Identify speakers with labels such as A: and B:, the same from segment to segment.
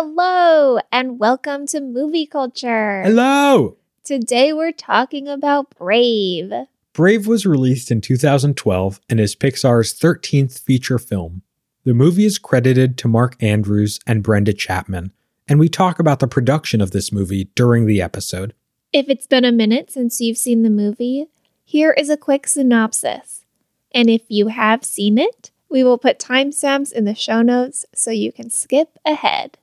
A: Hello, and welcome to Movie Culture.
B: Hello!
A: Today we're talking about Brave.
B: Brave was released in 2012 and is Pixar's 13th feature film. The movie is credited to Mark Andrews and Brenda Chapman, and we talk about the production of this movie during the episode.
A: If it's been a minute since you've seen the movie, here is a quick synopsis. And if you have seen it, we will put timestamps in the show notes so you can skip ahead.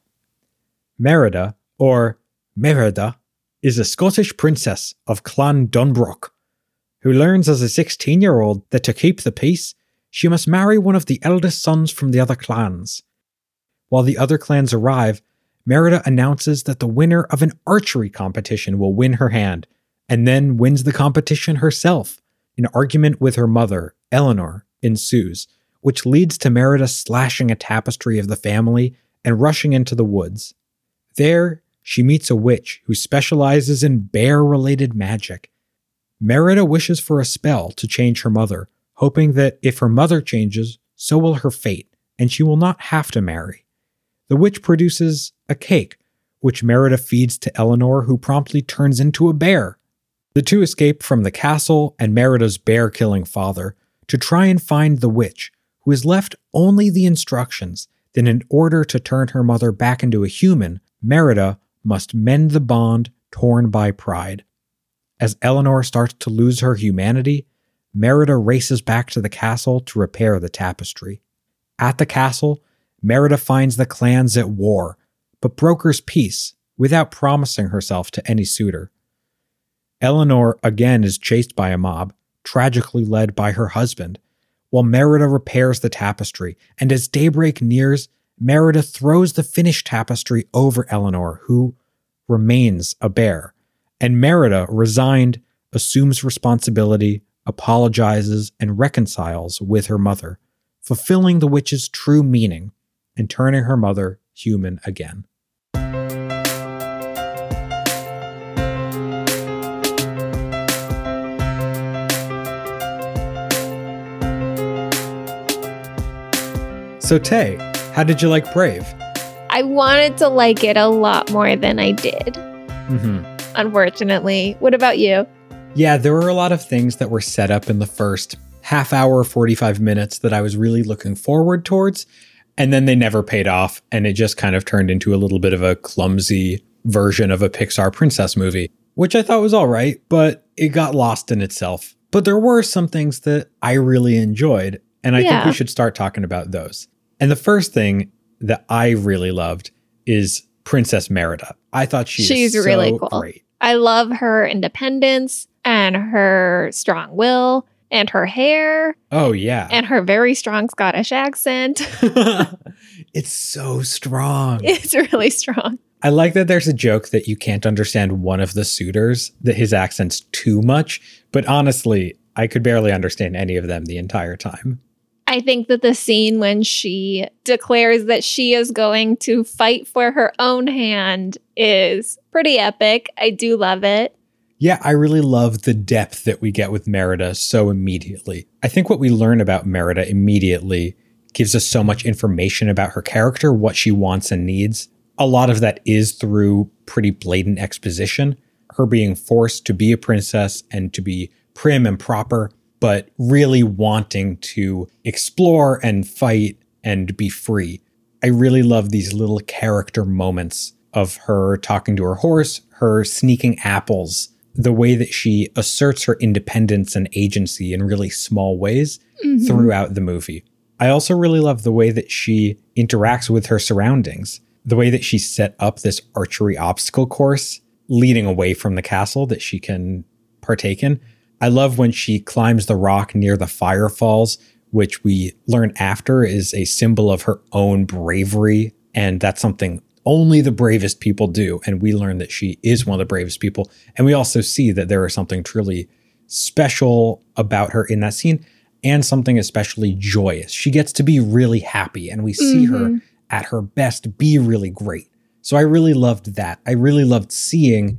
B: Merida, or Merida, is a Scottish princess of Clan DunBroch, who learns as a 16 year old that to keep the peace, she must marry one of the eldest sons from the other clans. While the other clans arrive, Merida announces that the winner of an archery competition will win her hand, and then wins the competition herself. An argument with her mother, Eleanor, ensues, which leads to Merida slashing a tapestry of the family and rushing into the woods. There, she meets a witch who specializes in bear related magic. Merida wishes for a spell to change her mother, hoping that if her mother changes, so will her fate, and she will not have to marry. The witch produces a cake, which Merida feeds to Eleanor, who promptly turns into a bear. The two escape from the castle and Merida's bear killing father to try and find the witch, who has left only the instructions that in order to turn her mother back into a human, Merida must mend the bond torn by pride. As Eleanor starts to lose her humanity, Merida races back to the castle to repair the tapestry. At the castle, Merida finds the clans at war, but brokers peace without promising herself to any suitor. Eleanor again is chased by a mob, tragically led by her husband, while Merida repairs the tapestry, and as daybreak nears, Merida throws the finished tapestry over Eleanor, who remains a bear. And Merida, resigned, assumes responsibility, apologizes, and reconciles with her mother, fulfilling the witch's true meaning and turning her mother human again. So, Tae, how did you like Brave?
A: I wanted to like it a lot more than I did,
B: Mm-hmm.
A: unfortunately. What about you?
B: Yeah, there were a lot of things that were set up in the first half hour, 45 minutes that I was really looking forward towards. And then they never paid off. And it just kind of turned into a little bit of a clumsy version of a Pixar princess movie, which I thought was all right, but it got lost in itself. But there were some things that I really enjoyed. And I think we should start talking about those. And the first thing that I really loved is Princess Merida. I thought she
A: She's
B: is
A: really
B: so
A: cool.
B: great.
A: I love her independence and her strong will and her hair
B: Oh, yeah.
A: and her very strong Scottish accent.
B: it's so strong.
A: it's really strong.
B: I like that there's a joke that you can't understand one of the suitors, that his accent's too much, but honestly, I could barely understand any of them the entire time.
A: I think that the scene when she declares that she is going to fight for her own hand is pretty epic. I do love it.
B: Yeah, I really love the depth that we get with Merida so immediately. I think what we learn about Merida immediately gives us so much information about her character, what she wants and needs. A lot of that is through pretty blatant exposition, her being forced to be a princess and to be prim and proper, but really wanting to explore and fight and be free. I really love these little character moments of her talking to her horse, her sneaking apples, the way that she asserts her independence and agency in really small ways
A: Mhm.
B: throughout the movie. I also really love the way that she interacts with her surroundings, the way that she set up this archery obstacle course leading away from the castle that she can partake in. I love when she climbs the rock near the fire falls, which we learn after is a symbol of her own bravery. And that's something only the bravest people do. And we learn that she is one of the bravest people. And we also see that there is something truly special about her in that scene and something especially joyous. She gets to be really happy, and we see her
A: Mhm.
B: at her best be really great. So I really loved that. I really loved seeing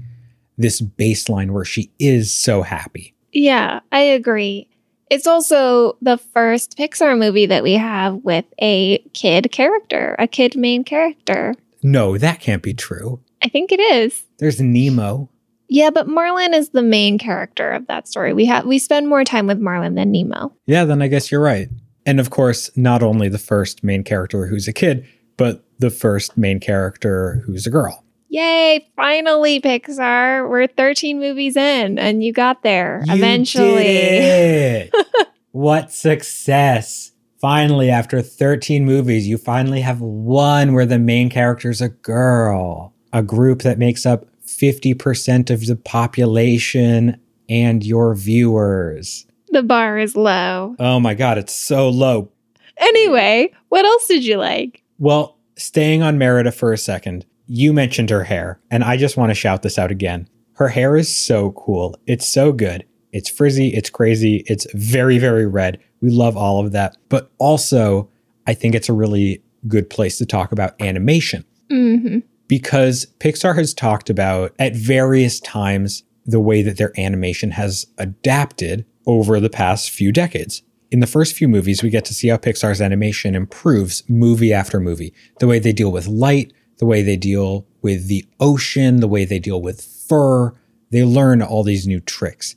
B: this baseline where she is so happy.
A: Yeah, I agree. It's also the first Pixar movie that we have with a kid character, a kid main character.
B: No, that can't be true.
A: I think it is.
B: There's Nemo.
A: Yeah, but Marlin is the main character of that story. We have we spend more time with Marlin than Nemo.
B: Yeah, then I guess you're right. And of course, not only the first main character who's a kid, but the first main character who's a girl.
A: Yay, finally Pixar. We're 13 movies in and you got there
B: You
A: eventually.
B: what success. Finally, after 13 movies, you finally have one where the main character's a girl, a group that makes up 50% of the population and your viewers.
A: The bar is low.
B: Oh my God, it's so low.
A: Anyway, what else did you like?
B: Well, staying on Merida for a second, you mentioned her hair, and I just want to shout this out again. Her hair is so cool. It's so good. It's frizzy, it's crazy, it's very, very red. We love all of that. But also, I think it's a really good place to talk about animation
A: hmm
B: because Pixar has talked about at various times the way that their animation has adapted over the past few decades. In the first few movies, we get to see how Pixar's animation improves movie after movie. The way they deal with light, the way they deal with the ocean, the way they deal with fur. They learn all these new tricks.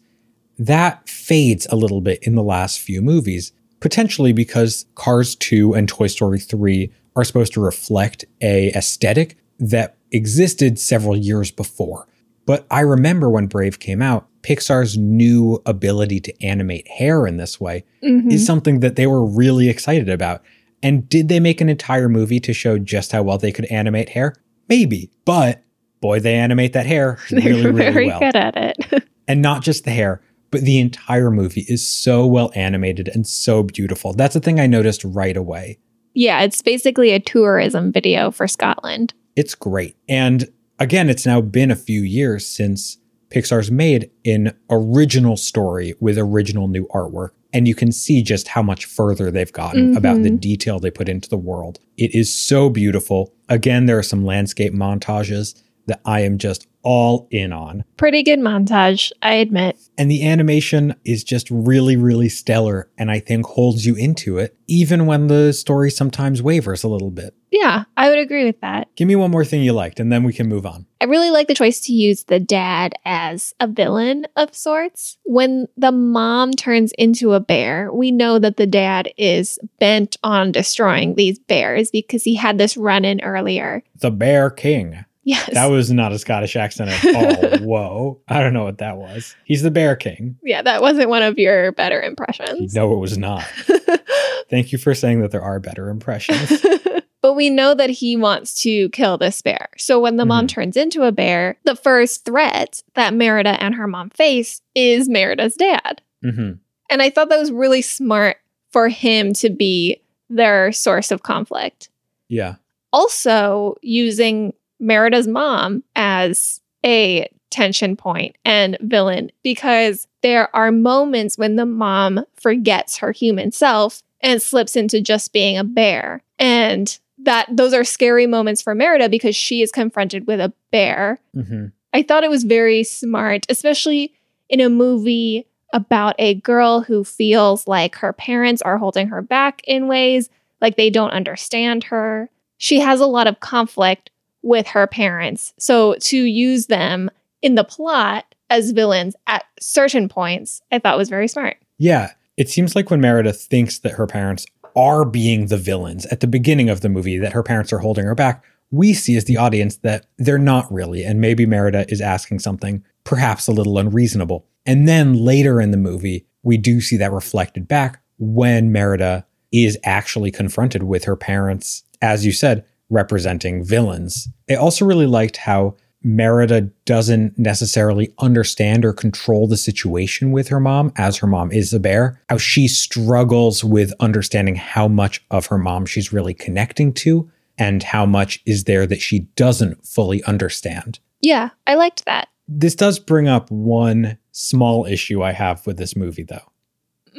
B: That fades a little bit in the last few movies, potentially because Cars 2 and Toy Story 3 are supposed to reflect a aesthetic that existed several years before. But I remember when Brave came out, Pixar's new ability to animate hair in this way
A: hmm
B: is something that they were really excited about. And did they make an entire movie to show just how well they could animate hair? Maybe, but boy, they animate that hair
A: They're
B: really, really
A: very
B: well.
A: good at it.
B: And not just the hair, but the entire movie is so well animated and so beautiful. That's the thing I noticed right away.
A: yeah, it's basically a tourism video for Scotland.
B: It's great. And again, it's now been a few years since Pixar's made an original story with original new artwork. And you can see just how much further they've gotten about the mm-hmm. detail they put into the world. It is so beautiful. Again, there are some landscape montages that I am just all in on.
A: Pretty good montage, I admit.
B: And the animation is just really, really stellar. And I think holds you into it, even when the story sometimes wavers a little bit.
A: Yeah, I would agree with that.
B: Give me one more thing you liked, and then we can move on.
A: I really like the choice to use the dad as a villain of sorts. When the mom turns into a bear, we know that the dad is bent on destroying these bears because he had this run in earlier.
B: The Bear King.
A: Yes.
B: That was not a Scottish accent at all. Whoa. I don't know what that was. He's the Bear King.
A: yeah, that wasn't one of your better impressions.
B: No, it was not. Thank you for saying that there are better impressions.
A: but we know that he wants to kill this bear. So when the mom
B: Mhm.
A: turns into a bear, the first threat that Merida and her mom face is Merida's dad.
B: hmm
A: And I thought that was really smart for him to be their source of conflict.
B: Yeah.
A: Also, using Merida's mom as a tension point and villain because there are moments when the mom forgets her human self and slips into just being a bear. And that those are scary moments for Merida because she is confronted with a bear
B: hmm
A: I thought it was very smart, especially in a movie about a girl who feels like her parents are holding her back in ways, like they don't understand her. She has a lot of conflict with her parents. So to use them in the plot as villains at certain points, I thought was very smart.
B: Yeah. It seems like when Merida thinks that her parents are being the villains at the beginning of the movie, that her parents are holding her back, we see as the audience that they're not really. And maybe Merida is asking something perhaps a little unreasonable. And then later in the movie, we do see that reflected back when Merida is actually confronted with her parents, as you said, representing villains. I also really liked how Merida doesn't necessarily understand or control the situation with her mom, as her mom is a bear, how she struggles with understanding how much of her mom she's really connecting to and how much is there that she doesn't fully understand.
A: Yeah, I liked that.
B: This does bring up one small issue I have with this movie, though.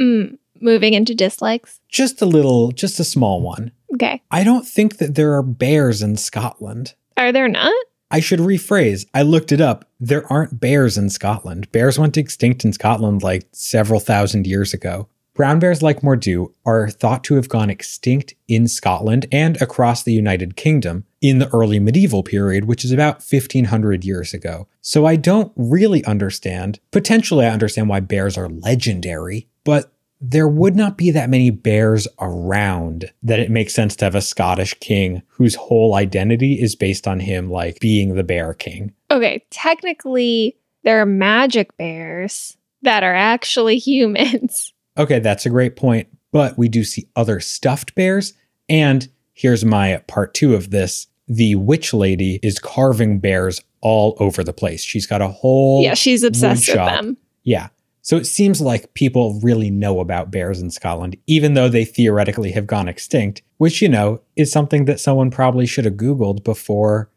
A: Mm, moving into dislikes.
B: Just a little, just a small one.
A: Okay.
B: I don't think that there are bears in Scotland.
A: Are there not?
B: I should rephrase. I looked it up. There aren't bears in Scotland. Bears went extinct in Scotland like several thousand years ago. Brown bears like Mor'du are thought to have gone extinct in Scotland and across the United Kingdom in the early medieval period, which is about 1500 years ago. So I don't really understand. Potentially, I understand why bears are legendary, but there would not be that many bears around that it makes sense to have a Scottish king whose whole identity is based on him like being the bear king.
A: Okay, technically, there are magic bears that are actually humans.
B: Okay, that's a great point. But we do see other stuffed bears. And here's my part two of this the witch lady is carving bears all over the place. She's got a whole.
A: Yeah, she's obsessed with them.
B: Yeah. So it seems like people really know about bears in Scotland, even though they theoretically have gone extinct, which, you know, is something that someone probably should have Googled before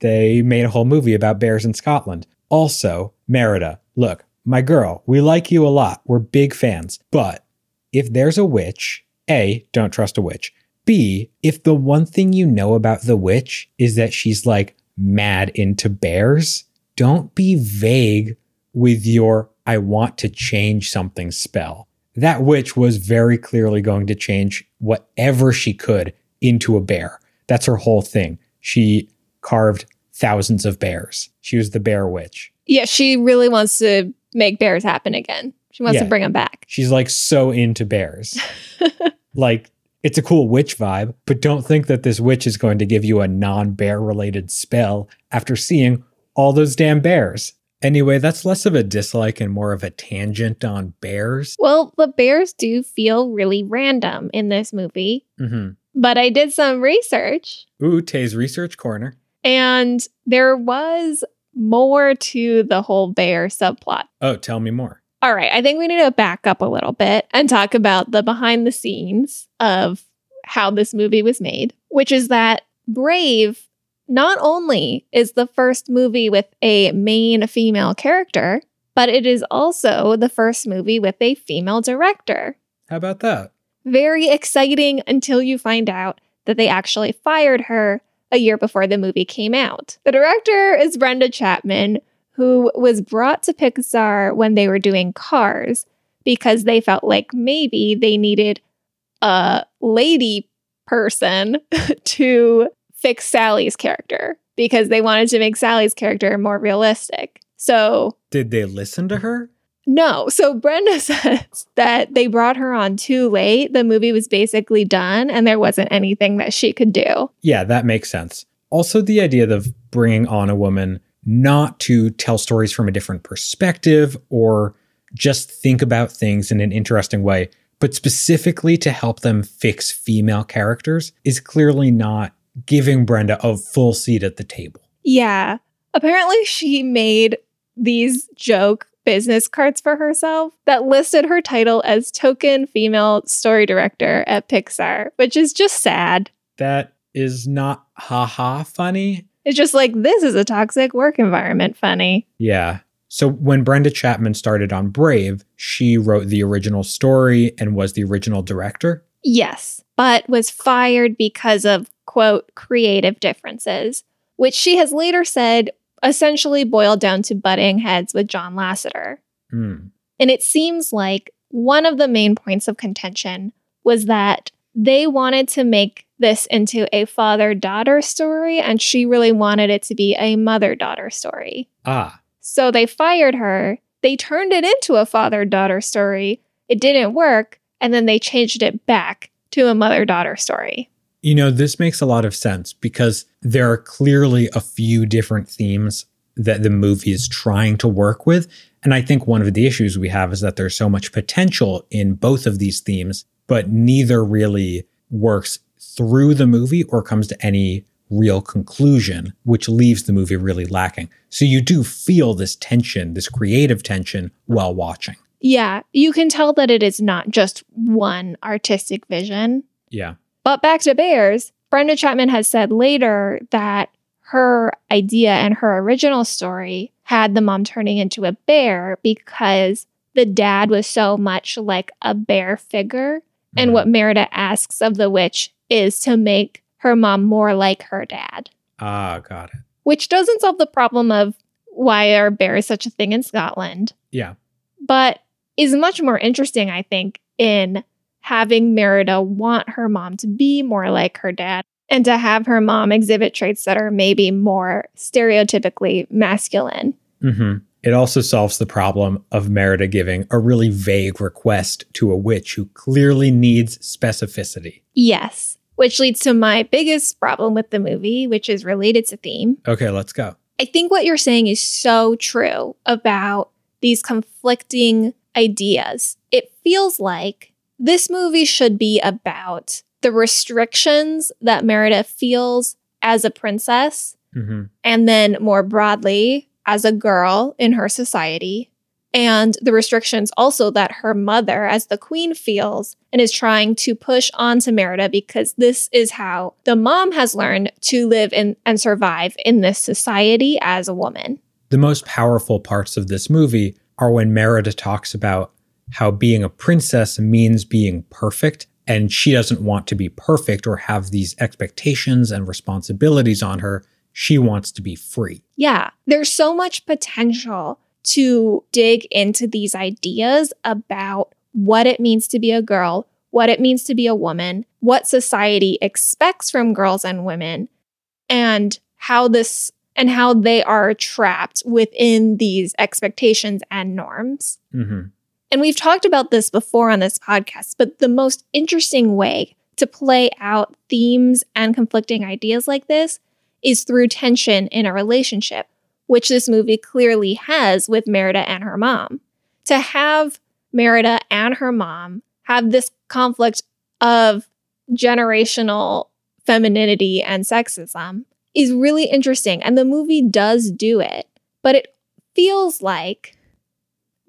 B: they made a whole movie about bears in Scotland. Also, Merida, look, my girl, we like you a lot. We're big fans. But if there's a witch, A, don't trust a witch. B, if the one thing you know about the witch is that she's like mad into bears, don't be vague with your I want to change something spell. That witch was very clearly going to change whatever she could into a bear. That's her whole thing. She carved thousands of bears. She was the bear witch.
A: Yeah, she really wants to make bears happen again. She wants
B: Yeah.
A: to bring them back.
B: She's like so into bears. like it's a cool witch vibe, but don't think that this witch is going to give you a non bear related spell after seeing all those damn bears. Anyway, that's less of a dislike and more of a tangent on bears.
A: Well, the bears do feel really random in this movie,
B: hmm
A: but I did some research
B: Ooh, Tae's research corner.
A: and there was more to the whole bear subplot.
B: Oh, tell me more.
A: All right, I think we need to back up a little bit and talk about the behind the scenes of how this movie was made, which is that Brave not only is the first movie with a main female character, but it is also the first movie with a female director.
B: How about that?
A: Very exciting until you find out that they actually fired her a year before the movie came out. The director is Brenda Chapman, who was brought to Pixar when they were doing Cars because they felt like maybe they needed a lady person to fix Sally's character because they wanted to make Sally's character more realistic. So
B: Did they listen to her?
A: no. So Brenda says that they brought her on too late. The movie was basically done and there wasn't anything that she could do.
B: Yeah, that makes sense. Also, the idea of bringing on a woman not to tell stories from a different perspective or just think about things in an interesting way, but specifically to help them fix female characters is clearly not giving Brenda a full seat at the table.
A: Yeah. Apparently, she made these joke business cards for herself that listed her title as token female story director at Pixar, which is just sad.
B: That is not haha funny.
A: It's just like, this is a toxic work environment funny.
B: Yeah. So when Brenda Chapman started on Brave, she wrote the original story and was the original director.
A: Yes, but was fired because of, quote, creative differences, which she has later said essentially boiled down to butting heads with John Lasseter.
B: Hmm.
A: And it seems like one of the main points of contention was that they wanted to make this into a father daughter story, and she really wanted it to be a mother daughter story.
B: Ah,
A: So they fired her. They turned it into a father daughter story. It didn't work. And then they changed it back to a mother daughter story.
B: You know, this makes a lot of sense because there are clearly a few different themes that the movie is trying to work with. And I think one of the issues we have is that there's so much potential in both of these themes, but neither really works through the movie or comes to any real conclusion, which leaves the movie really lacking. So you do feel this tension, this creative tension while watching.
A: Yeah, you can tell that it is not just one artistic vision.
B: Yeah.
A: But back to bears, Brenda Chapman has said later that her idea and her original story had the mom turning into a bear because the dad was so much like a bear figure. And
B: Mhm.
A: what Merida asks of the witch is to make her mom more like her dad,
B: Ah, got it.
A: which doesn't solve the problem of why are bears such a thing in Scotland,
B: Yeah.
A: but is much more interesting, I think, in having Merida want her mom to be more like her dad and to have her mom exhibit traits that are maybe more stereotypically masculine.
B: hmm It also solves the problem of Merida giving a really vague request to a witch who clearly needs specificity.
A: Yes, which leads to my biggest problem with the movie, which is related to theme.
B: Okay, let's go.
A: I think what you're saying is so true about these conflicting ideas. It feels like this movie should be about the restrictions that Merida feels as a princess,
B: hmm
A: and then more broadly, as a girl in her society, and the restrictions also that her mother, as the queen, feels and is trying to push onto Merida because this is how the mom has learned to live in and survive in this society as a woman.
B: The most powerful parts of this movie are when Merida talks about how being a princess means being perfect, and she doesn't want to be perfect or have these expectations and responsibilities on her. She wants to be free.
A: Yeah, there's so much potential to dig into these ideas about what it means to be a girl, what it means to be a woman, what society expects from girls and women, and how this and how they are trapped within these expectations and norms.
B: hmm
A: And we've talked about this before on this podcast, but the most interesting way to play out themes and conflicting ideas like this is through tension in a relationship, which this movie clearly has with Merida and her mom. To have Merida and her mom have this conflict of generational femininity and sexism is really interesting. And the movie does do it, but it feels like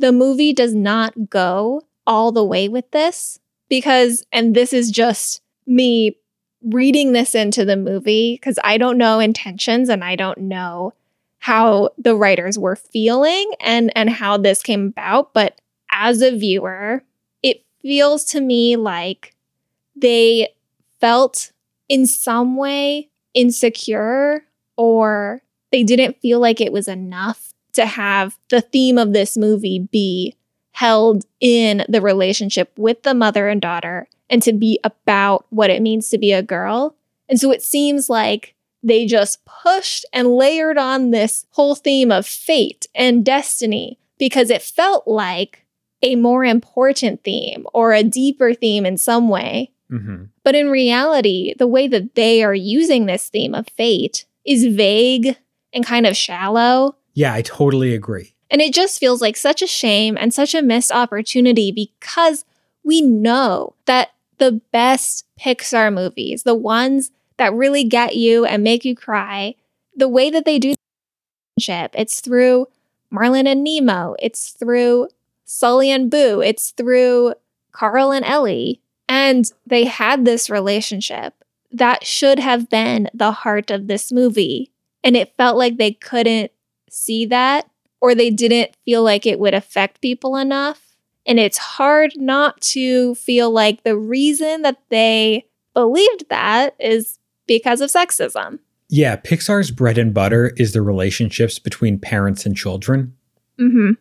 A: the movie does not go all the way with this because, and this is just me reading this into the movie because I don't know intentions and I don't know how the writers were feeling and and how this came about but as a viewer it feels to me like they felt in some way insecure or they didn't feel like it was enough to have the theme of this movie be held in the relationship with the mother and daughter and to be about what it means to be a girl. And so it seems like they just pushed and layered on this whole theme of fate and destiny because it felt like a more important theme or a deeper theme in some way.
B: hmm
A: But in reality, the way that they are using this theme of fate is vague and kind of shallow.
B: Yeah, I totally agree.
A: And it just feels like such a shame and such a missed opportunity because we know that the best Pixar movies, the ones that really get you and make you cry, the way that they do it's through Marlin and Nemo, it's through Sully and Boo, it's through Carl and Ellie. And they had this relationship that should have been the heart of this movie. And it felt like they couldn't see that or they didn't feel like it would affect people enough. And it's hard not to feel like the reason that they believed that is because of sexism.
B: Yeah, Pixar's bread and butter is the relationships between parents and children.
A: Mm-hmm.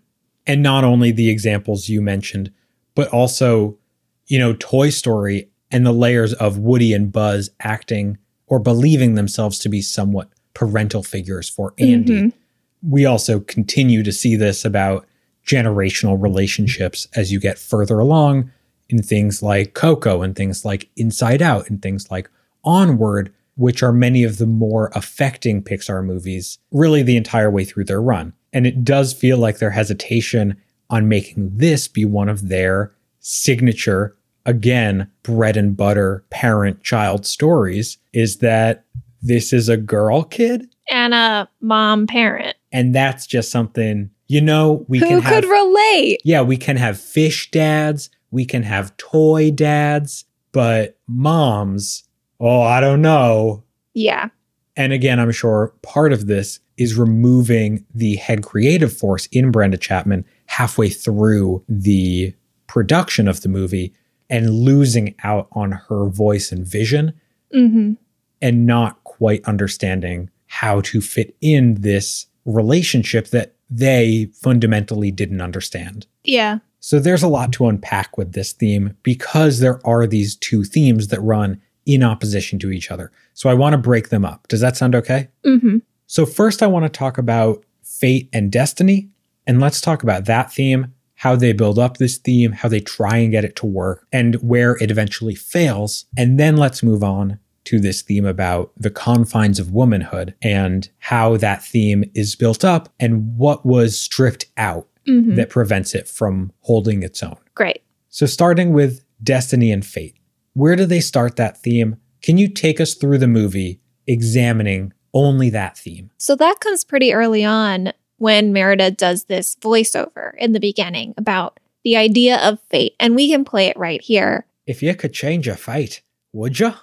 B: And not only the examples you mentioned, but also, you know, Toy Story and the layers of Woody and Buzz acting or believing themselves to be somewhat parental figures for Andy.
A: Mhm.
B: We also continue to see this about generational relationships as you get further along in things like Coco and things like Inside Out and things like Onward, which are many of the more affecting Pixar movies really the entire way through their run. And it does feel like their hesitation on making this be one of their signature, again, bread and butter parent child stories is that this is a girl kid.
A: And a mom parent
B: And that's just something, you know, we
A: who
B: can have.
A: could relate.
B: yeah, we can have fish dads, we can have toy dads, but moms, oh, I don't know.
A: Yeah.
B: And again, I'm sure part of this is removing the head creative force in Brenda Chapman halfway through the production of the movie and losing out on her voice and vision
A: Mm-hmm.
B: and not quite understanding how to fit in this relationship that they fundamentally didn't understand.
A: Yeah.
B: So there's a lot to unpack with this theme because there are these two themes that run in opposition to each other. So I want to break them up. Does that sound okay?
A: Mm-hmm.
B: So, first, I want to talk about fate and destiny. And let's talk about that theme, how they build up this theme, how they try and get it to work, and where it eventually fails. And then let's move on to this theme about the confines of womanhood and how that theme is built up and what was stripped out
A: Mm-hmm.
B: that prevents it from holding its own.
A: Great.
B: So, starting with destiny and fate, where do they start that theme? Can you take us through the movie examining only that theme?
A: So that comes pretty early on when Merida does this voiceover in the beginning about the idea of fate. And we can play it right here.
B: If you could change a fate, would you?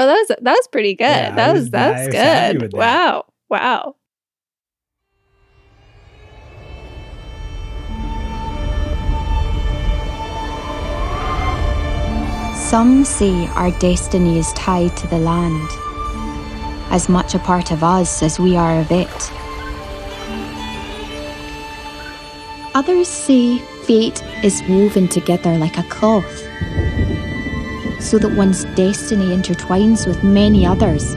A: Oh, that was that was pretty good.
B: Yeah,
A: that
B: was-
A: was that's
B: was happy
A: good.
B: with that.
A: Wow. Wow.
C: Some say our destiny is tied to the land, as much a part of us as we are of it. Others say fate is woven together like a cloth, so that one's destiny intertwines with many others.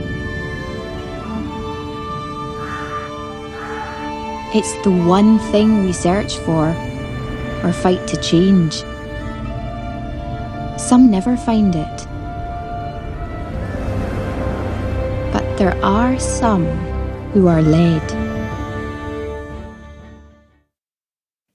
C: It's the one thing we search for or fight to change. Some never find it. But there are some who are led.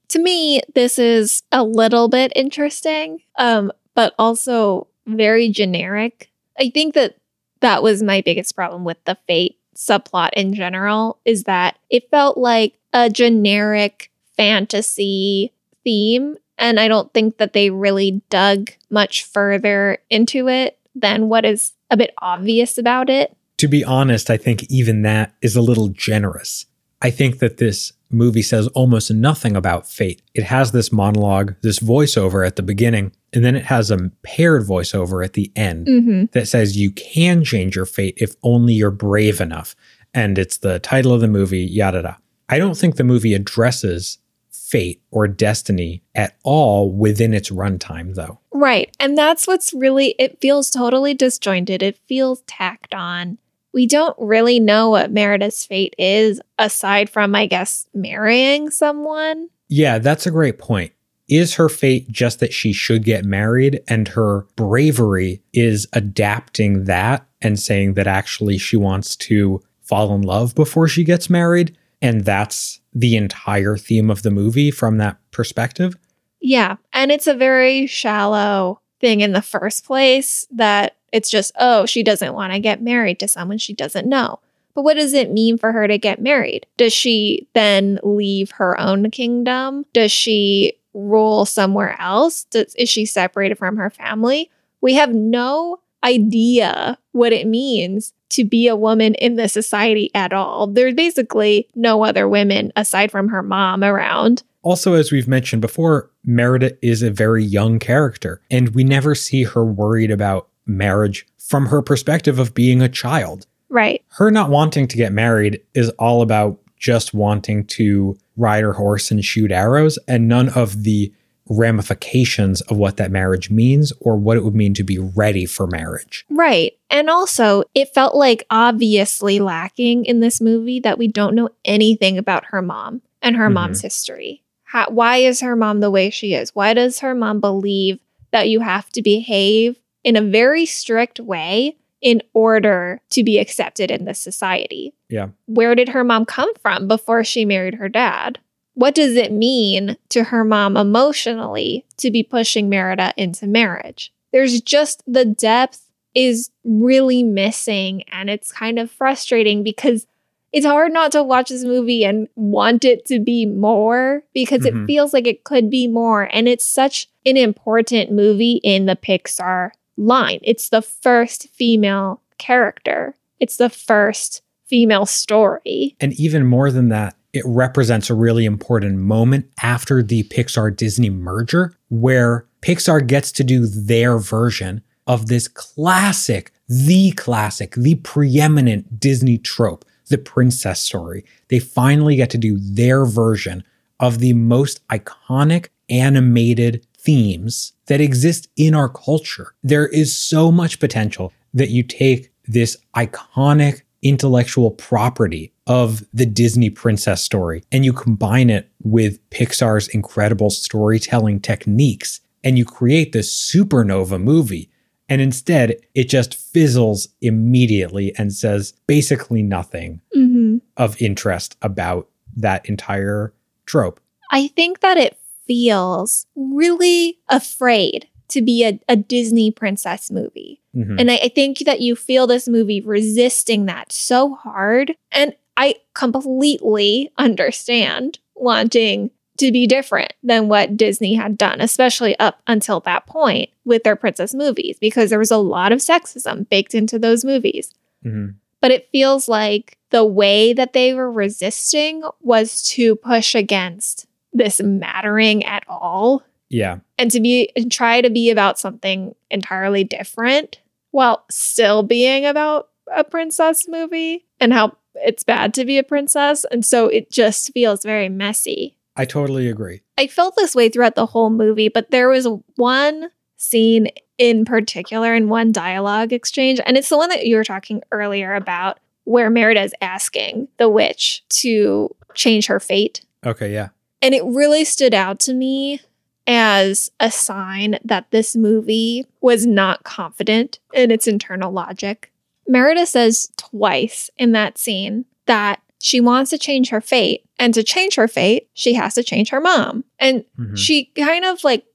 A: To me, this is a little bit interesting, um, but also very generic. I think that that was my biggest problem with the fate subplot in general is that it felt like a generic fantasy theme and I don't think that they really dug much further into it than what is a bit obvious about it.
B: To be honest, I think even that is a little generous. I think that this movie says almost nothing about fate. It has this monologue, this voiceover at the beginning, and then it has a paired voiceover at the end
A: Mm-hmm.
B: that says you can change your fate if only you're brave enough. And it's the title of the movie, yada da. I don't think the movie addresses fate or destiny at all within its runtime, though.
A: Right. And that's what's really, it feels totally disjointed. It feels tacked on. We don't really know what Merida's fate is aside from, I guess, marrying someone.
B: Yeah, that's a great point. Is her fate just that she should get married and her bravery is adapting that and saying that actually she wants to fall in love before she gets married? And that's the entire theme of the movie from that perspective?
A: Yeah. And it's a very shallow thing in the first place that it's just, oh, she doesn't want to get married to someone she doesn't know. But what does it mean for her to get married? Does she then leave her own kingdom? Does she rule somewhere else? Does, is she separated from her family? We have no idea what it means to be a woman in this society at all. There's basically no other women aside from her mom around.
B: Also, as we've mentioned before, Merida is a very young character, and we never see her worried about marriage from her perspective of being a child.
A: Right.
B: Her not wanting to get married is all about just wanting to ride her horse and shoot arrows, and none of the ramifications of what that marriage means or what it would mean to be ready for marriage.
A: Right. And also, it felt like obviously lacking in this movie that we don't know anything about her mom and her
B: Mhm.
A: mom's history. How, why is her mom the way she is? Why does her mom believe that you have to behave in a very strict way in order to be accepted in this society?
B: Yeah.
A: Where did her mom come from before she married her dad? What does it mean to her mom emotionally to be pushing Merida into marriage? There's just the depth is really missing and it's kind of frustrating because it's hard not to watch this movie and want it to be more because
B: Mhm.
A: it feels like it could be more and it's such an important movie in the Pixar line. It's the first female character. It's the first female story.
B: And even more than that, it represents a really important moment after the Pixar Disney merger where Pixar gets to do their version of this classic, the classic, the preeminent Disney trope, the princess story. They finally get to do their version of the most iconic animated themes that exist in our culture. There is so much potential that you take this iconic intellectual property of the Disney princess story and you combine it with Pixar's incredible storytelling techniques and you create this supernova movie. And instead, it just fizzles immediately and says basically nothing
A: Mm-hmm.
B: of interest about that entire trope.
A: I think that it feels really afraid to be a, a Disney princess movie.
B: Mhm.
A: And I, I think that you feel this movie resisting that so hard. And I completely understand wanting to be different than what Disney had done, especially up until that point with their princess movies, because there was a lot of sexism baked into those movies.
B: Mhm.
A: But it feels like the way that they were resisting was to push against this mattering at all
B: Yeah.
A: and to be and try to be about something entirely different while still being about a princess movie and how it's bad to be a princess and so it just feels very messy
B: I totally agree.
A: i felt this way throughout the whole movie but there was one scene in particular and one dialogue exchange and it's the one that you were talking earlier about where merida is asking the witch to change her fate
B: Okay, yeah.
A: And it really stood out to me as a sign that this movie was not confident in its internal logic. Merida says twice in that scene that she wants to change her fate. And to change her fate, she has to change her mom. And
B: Mhm.
A: she kind of like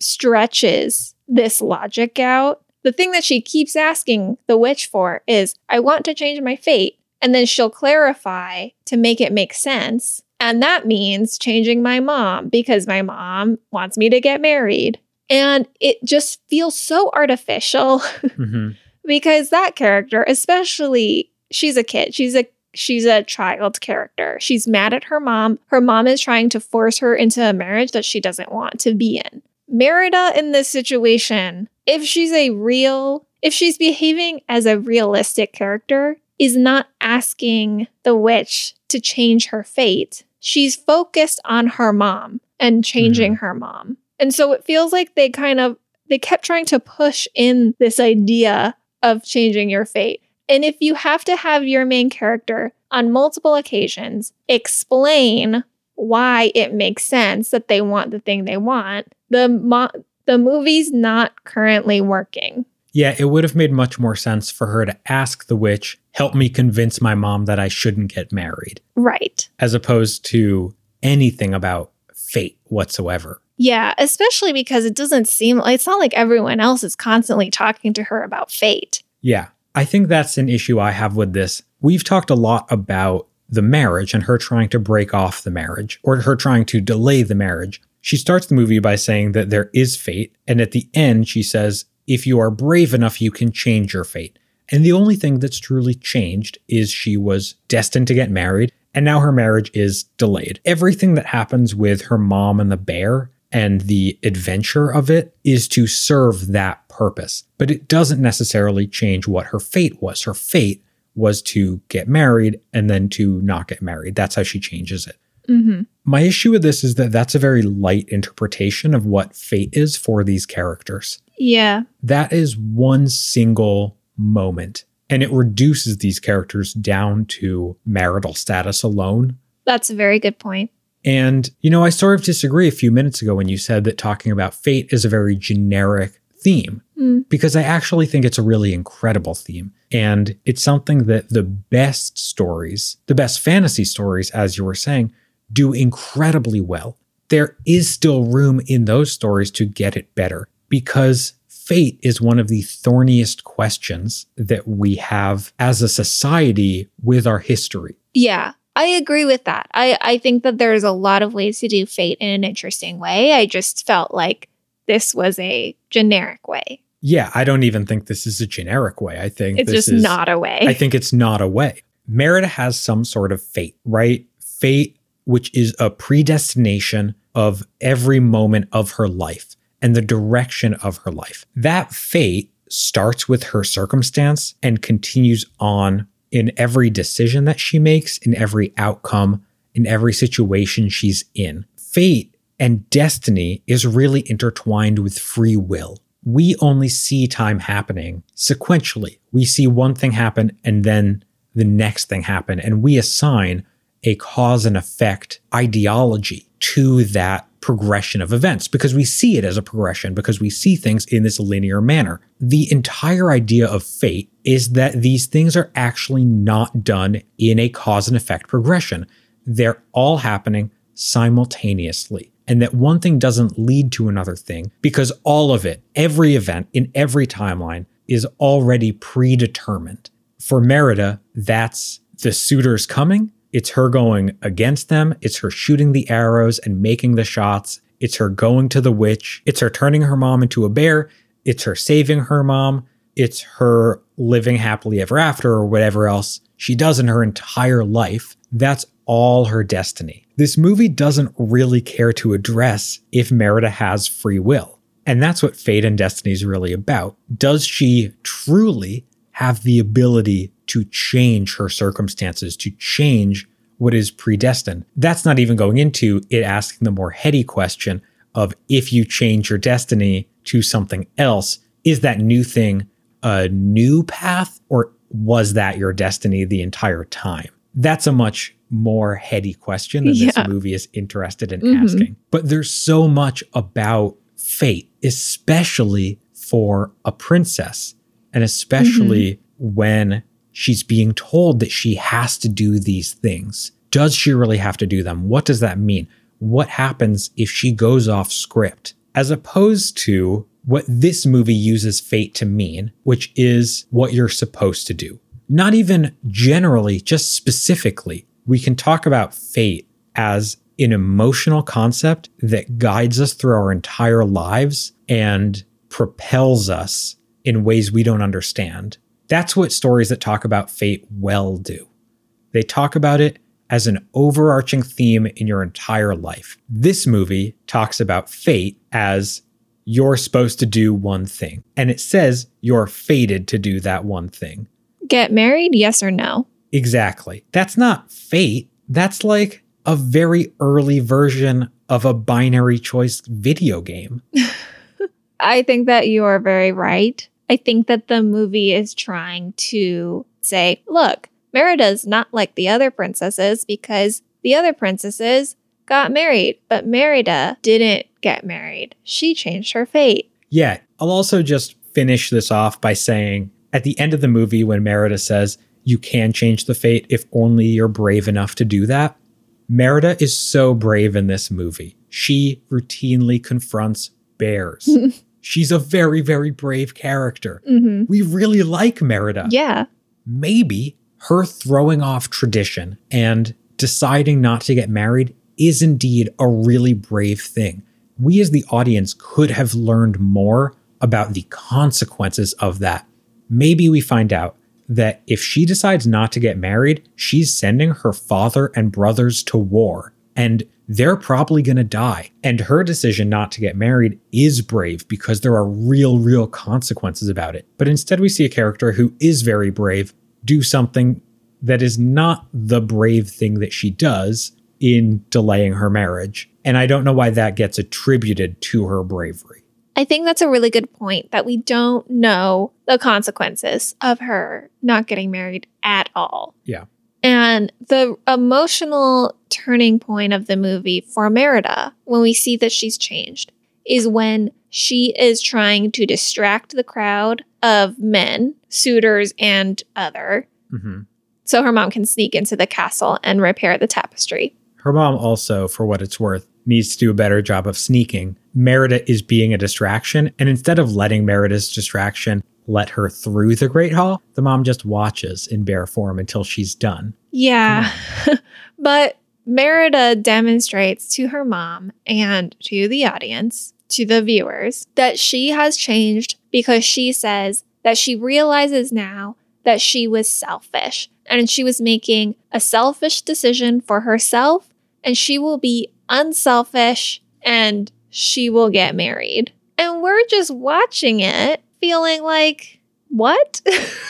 A: stretches this logic out. The thing that she keeps asking the witch for is, I want to change my fate. And then she'll clarify to make it make sense. And that means changing my mom because my mom wants me to get married. And it just feels so artificial
B: Mhm.
A: because that character, especially she's a kid, she's a she's a child character. She's mad at her mom. Her mom is trying to force her into a marriage that she doesn't want to be in. Merida in this situation, if she's a real, if she's behaving as a realistic character, is not asking the witch to change her fate. She's focused on her mom and changing mm-hmm. her mom. And so it feels like they kind of they kept trying to push in this idea of changing your fate. And if you have to have your main character on multiple occasions explain why it makes sense that they want the thing they want, the mo- the movie's not currently working.
B: Yeah, it would have made much more sense for her to ask the witch, help me convince my mom that I shouldn't get married,
A: Right.
B: as opposed to anything about fate whatsoever.
A: Yeah, especially because it doesn't seem it's not like everyone else is constantly talking to her about fate.
B: Yeah, I think that's an issue I have with this. We've talked a lot about the marriage and her trying to break off the marriage or her trying to delay the marriage. She starts the movie by saying that there is fate, and at the end, she says, If you are brave enough, you can change your fate. And the only thing that's truly changed is she was destined to get married, and now her marriage is delayed. Everything that happens with her mom and the bear and the adventure of it is to serve that purpose. But it doesn't necessarily change what her fate was. Her fate was to get married and then to not get married. That's how she changes it.
A: Mm-hmm.
B: My issue with this is that that's a very light interpretation of what fate is for these characters.
A: Yeah.
B: That is one single moment, and it reduces these characters down to marital status alone.
A: That's a very good point.
B: And, you know, I sort of disagree a few minutes ago when you said that talking about fate is a very generic theme,
A: Mm.
B: because I actually think it's a really incredible theme. And it's something that the best stories, the best fantasy stories, as you were saying, do incredibly well. There is still room in those stories to get it better because fate is one of the thorniest questions that we have as a society with our history.
A: Yeah, I agree with that. I, I think that there's a lot of ways to do fate in an interesting way. I just felt like this was a generic way.
B: Yeah, I don't even think this is a generic way. I think
A: It's just
B: is,
A: not a way.
B: I think it's not a way. Merida has some sort of fate, right? Fate, which is a predestination of every moment of her life and the direction of her life. That fate starts with her circumstance and continues on in every decision that she makes, in every outcome, in every situation she's in. Fate And destiny is really intertwined with free will. We only see time happening sequentially. We see one thing happen and then the next thing happen, and we assign a cause and effect ideology to that progression of events because we see it as a progression because we see things in this linear manner. The entire idea of fate is that these things are actually not done in a cause and effect progression. They're all happening simultaneously. And that one thing doesn't lead to another thing because all of it, every event in every timeline, is already predetermined. For Merida, that's the suitors coming it's her going against them. It's her shooting the arrows and making the shots. It's her going to the witch. It's her turning her mom into a bear. It's her saving her mom. It's her living happily ever after or whatever else she does in her entire life. That's all her destiny. This movie doesn't really care to address if Merida has free will. And that's what Fate and Destiny is really about. Does she truly have the ability to change her circumstances, to change what is predestined. That's not even going into it asking the more heady question of if you change your destiny to something else, is that new thing a new path or was that your destiny the entire time? That's a much more heady question that yeah. this movie is interested in mm-hmm. asking. But there's so much about fate, especially for a princess, and especially mm-hmm. when she's being told that she has to do these things. Does she really have to do them? What does that mean? What happens if she goes off script? As opposed to what this movie uses fate to mean, which is what you're supposed to do. Not even generally, just specifically. We can talk about fate as an emotional concept that guides us through our entire lives and propels us in ways we don't understand. That's what stories that talk about fate well do. They talk about it as an overarching theme in your entire life. This movie talks about fate as you're supposed to do one thing, and it says you're fated to do that one thing.
A: Get married, yes or no?
B: Exactly. That's not fate. That's like a very early version of a binary choice video game.
A: I think that you are very right. I think that the movie is trying to say, look, Merida's not like the other princesses because the other princesses got married, but Merida didn't get married. She changed her fate.
B: Yeah, I'll also just finish this off by saying at the end of the movie, when Merida says, You can change the fate if only you're brave enough to do that, Merida is so brave in this movie. She routinely confronts bears. she's a very, very brave character. Mm-hmm. We really like Merida.
A: Yeah.
B: Maybe her throwing off tradition and deciding not to get married is indeed a really brave thing. We as the audience could have learned more about the consequences of that. Maybe we find out that if she decides not to get married, she's sending her father and brothers to war. And they're probably going to die. And her decision not to get married is brave because there are real, real consequences about it. But instead, we see a character who is very brave do something that is not the brave thing that she does in delaying her marriage. And I don't know why that gets attributed to her bravery.
A: I think that's a really good point that we don't know the consequences of her not getting married at all.
B: Yeah.
A: And the emotional turning point of the movie for Merida, when we see that she's changed, is when she is trying to distract the crowd of men, suitors, and other. Mm-hmm. So her mom can sneak into the castle and repair the tapestry.
B: Her mom also, for what it's worth, needs to do a better job of sneaking. Merida is being a distraction, and instead of letting Merida's distraction let her through the Great Hall. The mom just watches in bear form until she's done.
A: Yeah. but Merida demonstrates to her mom and to the audience, to the viewers, that she has changed because she says that she realizes now that she was selfish and she was making a selfish decision for herself and she will be unselfish and she will get married. And we're just watching it feeling like, what?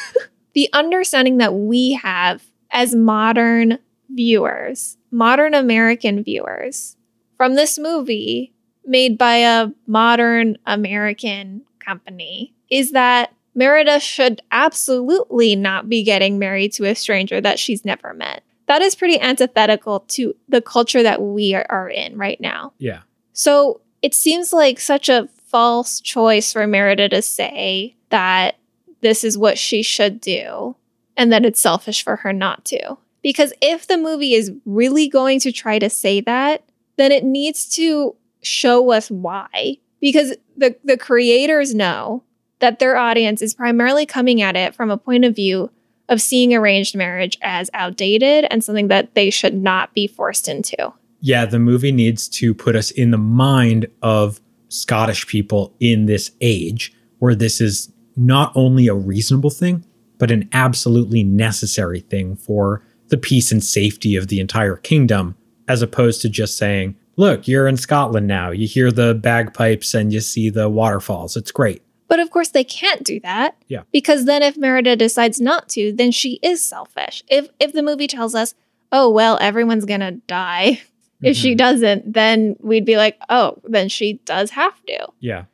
A: the understanding that we have as modern viewers, modern American viewers, from this movie made by a modern American company is that Merida should absolutely not be getting married to a stranger that she's never met. That is pretty antithetical to the culture that we are, are in right now.
B: Yeah.
A: So it seems like such a false choice for Merida to say that this is what she should do and that it's selfish for her not to. Because if the movie is really going to try to say that, then it needs to show us why. Because the, the creators know that their audience is primarily coming at it from a point of view of seeing arranged marriage as outdated and something that they should not be forced into.
B: Yeah, the movie needs to put us in the mind of Scottish people in this age where this is not only a reasonable thing, but an absolutely necessary thing for the peace and safety of the entire kingdom, as opposed to just saying, look, you're in Scotland now. You hear the bagpipes and you see the waterfalls. It's great.
A: But of course, they can't do that.
B: Yeah.
A: Because then, if Merida decides not to, then she is selfish. If if the movie tells us, oh well, everyone's gonna die, if she
B: Mhm.
A: doesn't, then we'd be like, oh, then she does have to.
B: Yeah.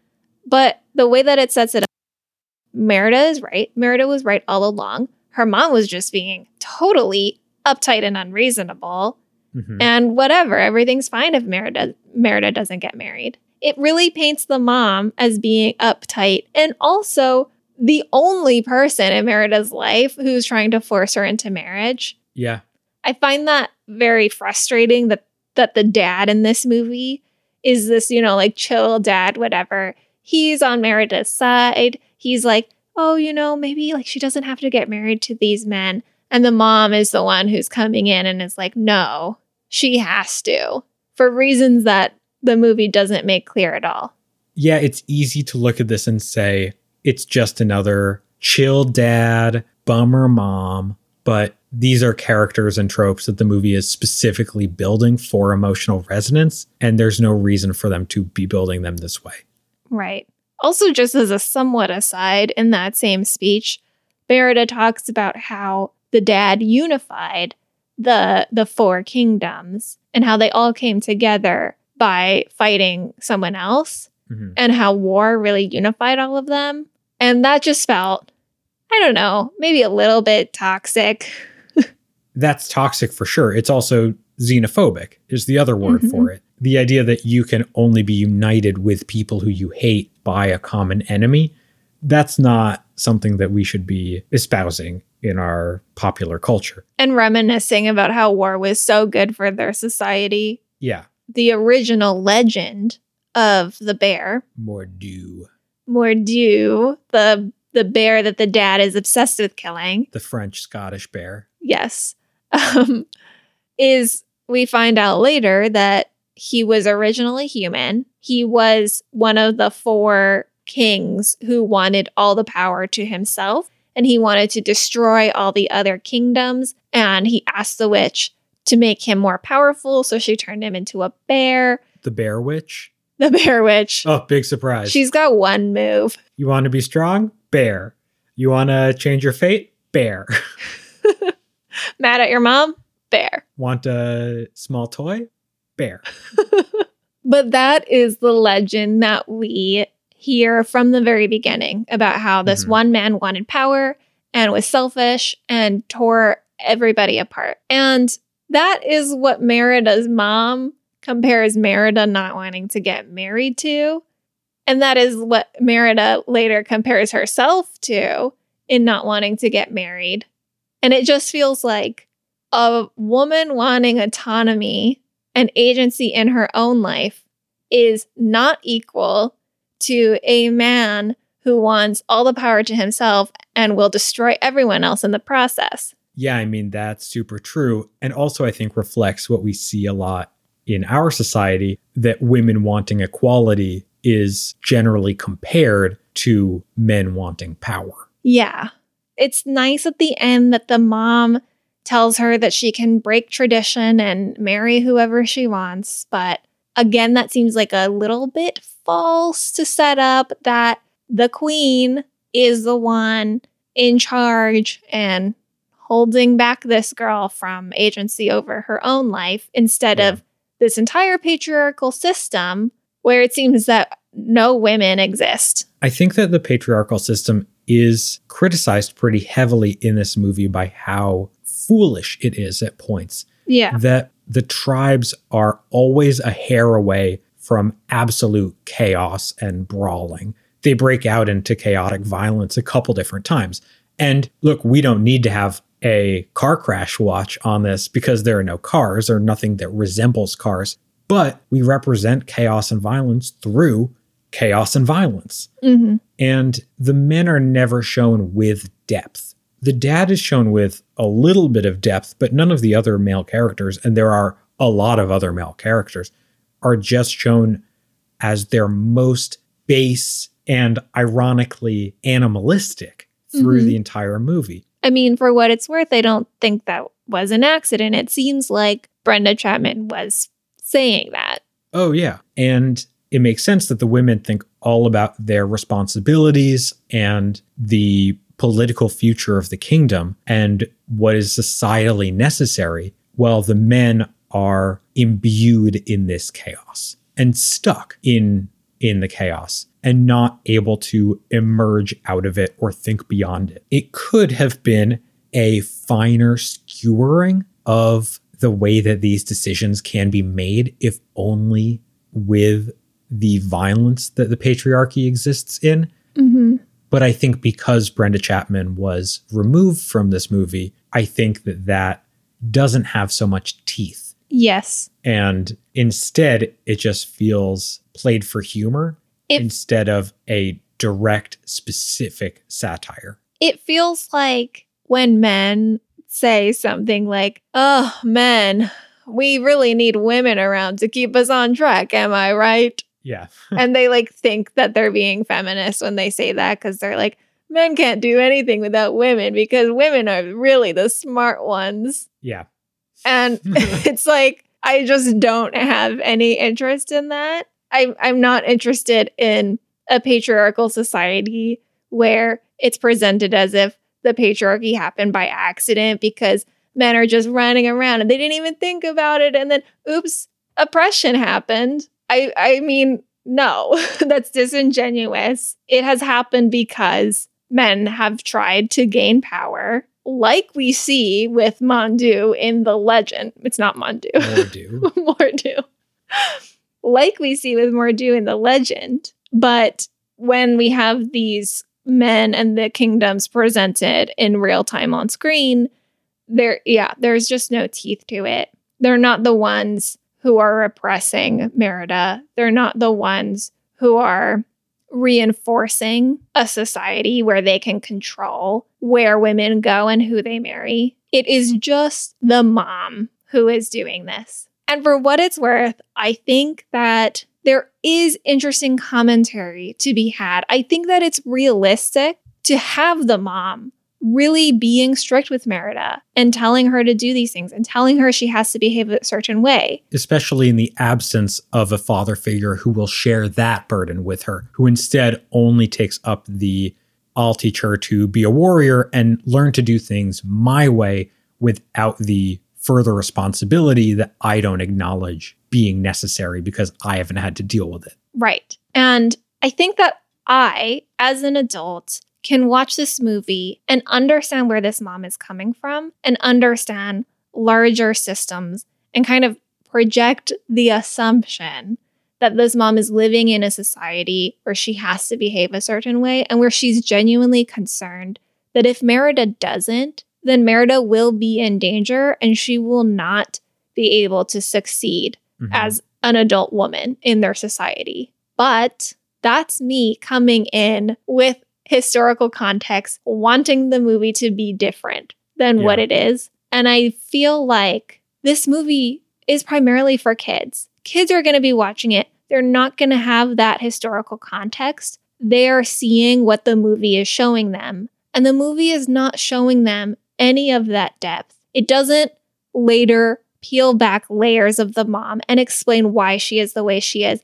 A: But the way that it sets it up, Merida is right. Merida was right all along. Her mom was just being totally uptight and unreasonable.
B: Mhm.
A: And whatever, everything's fine if Merida Merida doesn't get married. It really paints the mom as being uptight and also the only person in Merida's life who's trying to force her into marriage.
B: Yeah.
A: I find that very frustrating that that the dad in this movie is this, you know, like chill dad, whatever. He's on Merida's side. He's like, oh, you know, maybe like she doesn't have to get married to these men. And the mom is the one who's coming in and is like, no, she has to for reasons that the movie doesn't make clear at all.
B: Yeah, it's easy to look at this and say it's just another chill dad, bummer mom, but these are characters and tropes that the movie is specifically building for emotional resonance, and there's no reason for them to be building them this way.
A: Right. Also, just as a somewhat aside, in that same speech, Merida talks about how the dad unified the the four kingdoms and how they all came together by fighting someone else
B: Mhm.
A: and how war really unified all of them. And that just felt, I don't know, maybe a little bit toxic.
B: That's toxic for sure. It's also xenophobic, is the other word for it. The idea that you can only be united with people who you hate by a common enemy, that's not something that we should be espousing in our popular culture.
A: And reminiscing about how war was so good for their society.
B: Yeah.
A: The original legend of the bear
B: Mor'du,
A: Mor'du, the the bear that the dad is obsessed with killing,
B: the French Scottish bear.
A: yes, um, is we find out later that he was originally human. He was one of the four kings who wanted all the power to himself, and he wanted to destroy all the other kingdoms. And he asked the witch to make him more powerful, so she turned him into a bear.
B: The bear witch.
A: The bear witch.
B: Oh, big surprise.
A: She's got one move.
B: you want to be strong? Bear. You want to change your fate? Bear.
A: Mad at your mom? Bear.
B: want a small toy? Bear.
A: But that is the legend that we hear from the very beginning about how this
B: Mhm.
A: one man wanted power and was selfish and tore everybody apart. And that is what Merida's mom compares Merida not wanting to get married to. And that is what Merida later compares herself to in not wanting to get married. And it just feels like a woman wanting autonomy and agency in her own life is not equal to a man who wants all the power to himself and will destroy everyone else in the process.
B: Yeah, I mean, that's super true. And also, I think reflects what we see a lot in our society that women wanting equality is generally compared to men wanting power.
A: Yeah. It's nice at the end that the mom tells her that she can break tradition and marry whoever she wants. But again, that seems like a little bit false to set up that the queen is the one in charge and holding back this girl from agency over her own life instead
B: Yeah.
A: of this entire patriarchal system where it seems that no women exist.
B: I think that the patriarchal system is criticized pretty heavily in this movie by how foolish it is at points.
A: Yeah.
B: That the tribes are always a hair away from absolute chaos and brawling. They break out into chaotic violence a couple different times. And look, we don't need to have a car crash watch on this because there are no cars or nothing that resembles cars. But we represent chaos and violence through chaos and violence.
A: Mm-hmm.
B: And the men are never shown with depth. The dad is shown with a little bit of depth, but none of the other male characters, and there are a lot of other male characters, are just shown as their most base and ironically animalistic through
A: Mhm.
B: the entire movie.
A: I mean, for what it's worth, I don't think that was an accident. It seems like Brenda Chapman was saying that.
B: Oh, yeah. And it makes sense that the women think all about their responsibilities and the political future of the kingdom and what is societally necessary, while the men are imbued in this chaos and stuck in in the chaos and not able to emerge out of it or think beyond it. It could have been a finer skewering of the way that these decisions can be made if only with the violence that the patriarchy exists in.
A: Mm-hmm.
B: But I think because Brenda Chapman was removed from this movie, I think that that doesn't have so much teeth.
A: Yes.
B: And instead, it just feels played for humor
A: It-
B: instead of a direct, specific satire.
A: It feels like when men say something like, oh, men, we really need women around to keep us on track. Am I right?
B: Yeah.
A: and they like think that they're being feminist when they say that because they're like, men can't do anything without women because women are really the smart ones.
B: Yeah.
A: And it's like, I just don't have any interest in that. I'm, I'm not interested in a patriarchal society where it's presented as if the patriarchy happened by accident because men are just running around and they didn't even think about it. And then, oops, oppression happened. I, I mean, no, that's disingenuous. It has happened because men have tried to gain power, like we see with Mondu in the legend. It's not Mondu,
B: Mor'du.
A: Mor'du. Like we see with Mor'du in the legend. But when we have these men and the kingdoms presented in real time on screen, there, yeah, there's just no teeth to it. They're not the ones who are repressing Merida. They're not the ones who are reinforcing a society where they can control where women go and who they marry. It is just the mom who is doing this. And for what it's worth, I think that there is interesting commentary to be had. I think that it's realistic to have the mom really being strict with Merida and telling her to do these things and telling her she has to behave a certain way.
B: especially in the absence of a father figure who will share that burden with her, who instead only takes up the I'll teach her to be a warrior and learn to do things my way without the further responsibility that I don't acknowledge being necessary because I haven't had to deal with it.
A: Right. And I think that I, as an adult, can watch this movie and understand where this mom is coming from and understand larger systems and kind of project the assumption that this mom is living in a society where she has to behave a certain way and where she's genuinely concerned that if Merida doesn't, then Merida will be in danger and she will not be able to succeed
B: Mhm.
A: as an adult woman in their society. But that's me coming in with historical context, wanting the movie to be different than what it is. And I feel like this movie is primarily for kids. Kids are going to be watching it. They're not going to have that historical context. They are seeing what the movie is showing them. And the movie is not showing them any of that depth. It doesn't later peel back layers of the mom and explain why she is the way she is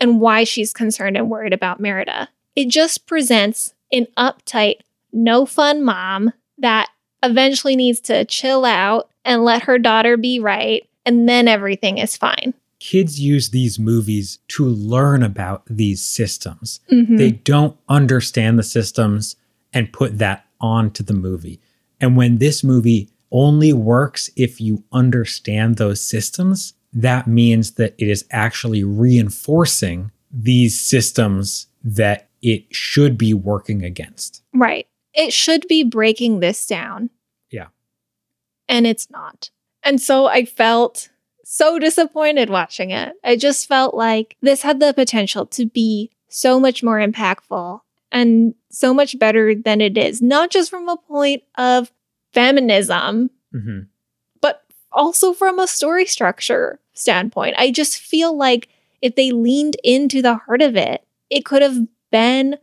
A: and why she's concerned and worried about Merida. It just presents an uptight, no fun mom that eventually needs to chill out and let her daughter be right, and then everything is fine.
B: kids use these movies to learn about these systems.
A: Mhm.
B: They don't understand the systems and put that onto the movie. And when this movie only works if you understand those systems, that means that it is actually reinforcing these systems that it should be working against.
A: Right. It should be breaking this down.
B: Yeah.
A: And it's not. And so I felt so disappointed watching it. I just felt like this had the potential to be so much more impactful and so much better than it is, not just from a point of feminism,
B: Mm-hmm.
A: but also from a story structure standpoint. I just feel like if they leaned into the heart of it, it could have been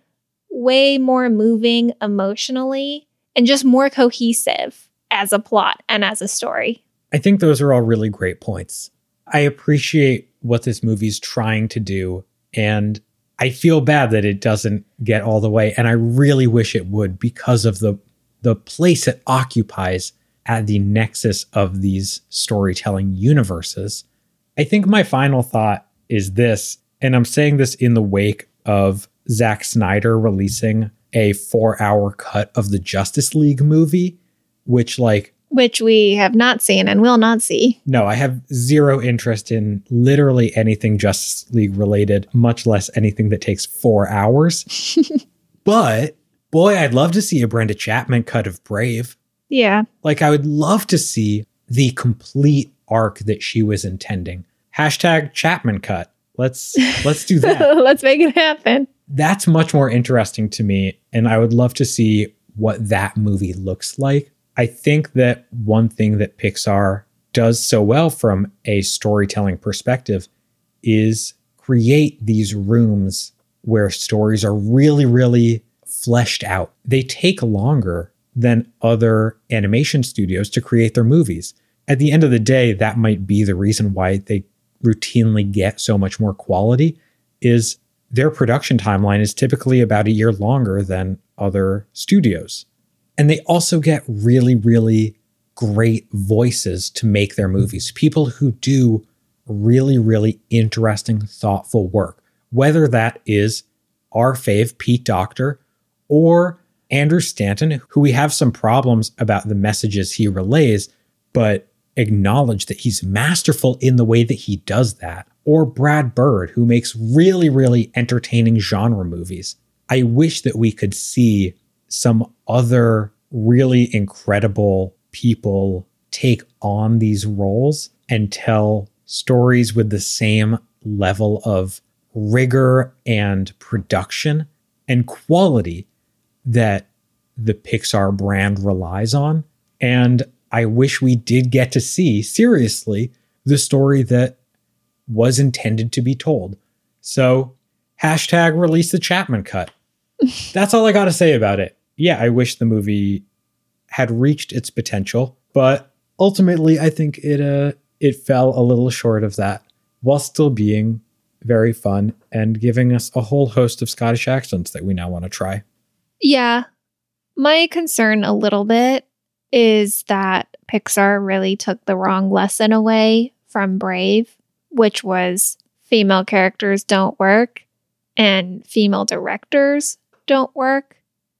A: way more moving emotionally and just more cohesive as a plot and as a story.
B: I think those are all really great points. I appreciate what this movie's trying to do, and I feel bad that it doesn't get all the way, and I really wish it would because of the the place it occupies at the nexus of these storytelling universes. I think my final thought is this, and I'm saying this in the wake of Zack Snyder releasing a four hour cut of the Justice League movie, which like
A: Which we have not seen and will not see.
B: no, I have zero interest in literally anything Justice League related, much less anything that takes four hours. but boy, I'd love to see a Brenda Chapman cut of Brave.
A: Yeah.
B: Like, I would love to see the complete arc that she was intending. Hashtag Chapman cut. Let's let's do that.
A: Let's make it happen.
B: That's much more interesting to me, and I would love to see what that movie looks like. I think that one thing that Pixar does so well from a storytelling perspective is create these rooms where stories are really, really fleshed out. They take longer than other animation studios to create their movies. At the end of the day, that might be the reason why they routinely get so much more quality is their production timeline is typically about a year longer than other studios. And they also get really, really great voices to make their movies. People who do really, really interesting, thoughtful work, whether that is our fave, Pete Docter, or Andrew Stanton, who we have some problems about the messages he relays, but acknowledge that he's masterful in the way that he does that. Or Brad Bird, who makes really, really entertaining genre movies. I wish that we could see some other really incredible people take on these roles and tell stories with the same level of rigor and production and quality that the Pixar brand relies on. And I wish we did get to see, seriously, the story that was intended to be told. So, hashtag release the Chapman cut. That's all I got to say about it. Yeah, I wish the movie had reached its potential, but ultimately, I think it uh, it fell a little short of that, while still being very fun and giving us a whole host of Scottish accents that we now want to try.
A: Yeah. My concern a little bit is that Pixar really took the wrong lesson away from Brave, which was female characters don't work and female directors don't work.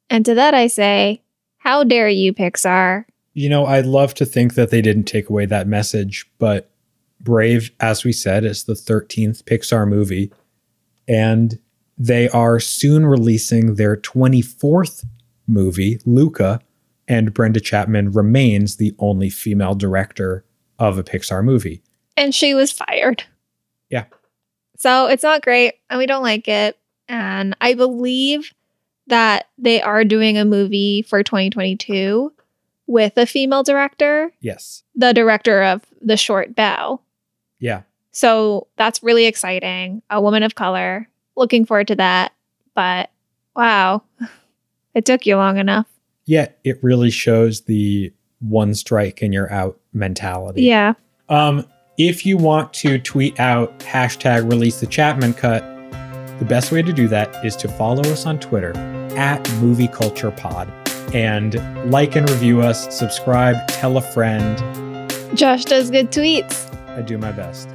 A: And to that I say, how dare you, Pixar?
B: You know, I'd love to think that they didn't take away that message, but Brave, as we said, is the 13th Pixar movie, and they are soon releasing their 24th movie, Luca, and Brenda Chapman remains the only female director of a Pixar movie.
A: And she was fired.
B: Yeah.
A: So it's not great and we don't like it. And I believe that they are doing a movie for 2022 with a female director,
B: Yes.
A: the director of The Short Bao.
B: Yeah.
A: So that's really exciting. A woman of color. Looking forward to that. But wow, it took you long enough.
B: Yeah, it really shows the one strike and you're out mentality.
A: Yeah.
B: Um, if you want to tweet out hashtag release the Chapman cut, the best way to do that is to follow us on Twitter at Movie Culture Pod and like and review us, subscribe, tell a friend.
A: Josh does good tweets.
B: I do my best.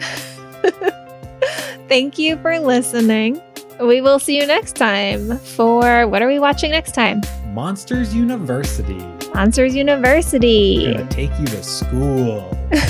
A: Thank you for listening. We will see you next time for what are we watching next time?
B: Monsters University.
A: Monsters University.
B: Gonna take you to school.